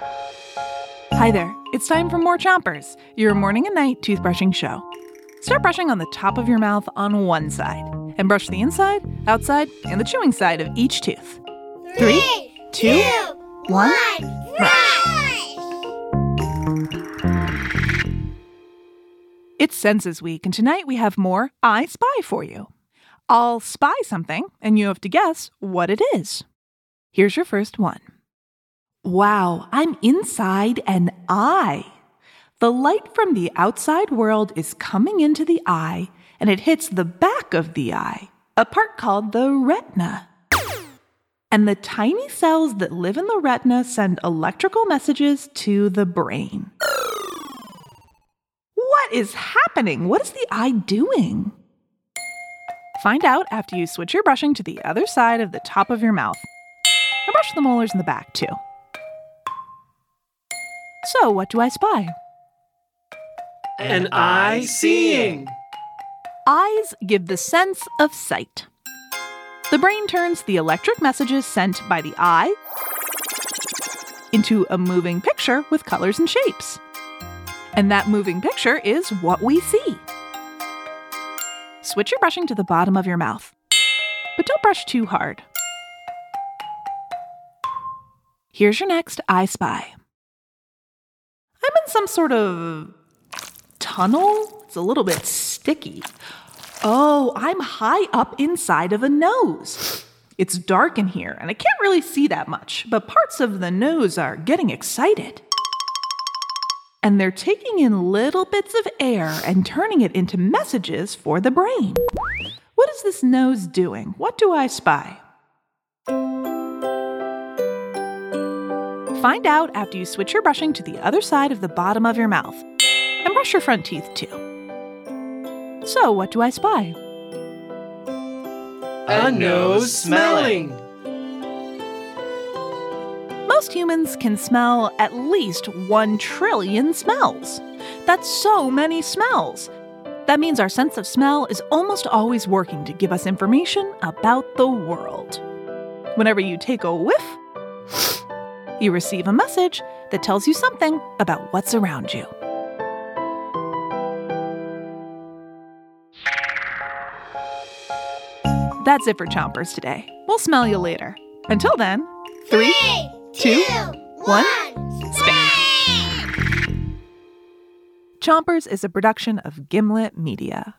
Hi there. It's time for more Chompers, your morning and night toothbrushing show. Start brushing on the top of your mouth on one side and brush the inside, outside, and the chewing side of each tooth. Three, two, one, It's Senses Week, and tonight we have more I Spy for you. I'll spy something, and you have to guess what it is. Here's your first one. Wow, I'm inside an eye. The light from the outside world is coming into the eye, and it hits the back of the eye, a part called the retina. And the tiny cells that live in the retina send electrical messages to the brain. What is happening? What is the eye doing? Find out after you switch your brushing to the other side of the top of your mouth. And brush the molars in the back, too. So, what do I spy? An eye seeing. Eyes give the sense of sight. The brain turns the electric messages sent by the eye into a moving picture with colors and shapes. And that moving picture is what we see. Switch your brushing to the bottom of your mouth, but don't brush too hard. Here's your next I Spy. Some sort of tunnel. It's a little bit sticky. Oh, I'm high up inside of a nose. It's dark in here, and I can't really see that much, but parts of the nose are getting excited and they're taking in little bits of air and turning it into messages for the brain. What is this nose doing? What do I spy? Find out after you switch your brushing to the other side of the bottom of your mouth. And brush your front teeth too. So, what do I spy? A nose smelling. Most humans can smell at least 1 trillion smells. That's so many smells. That means our sense of smell is almost always working to give us information about the world. Whenever you take a whiff, you receive a message that tells you something about what's around you. That's it for Chompers today. We'll smell you later. Until then, three, two, one! Chompers is a production of Gimlet Media.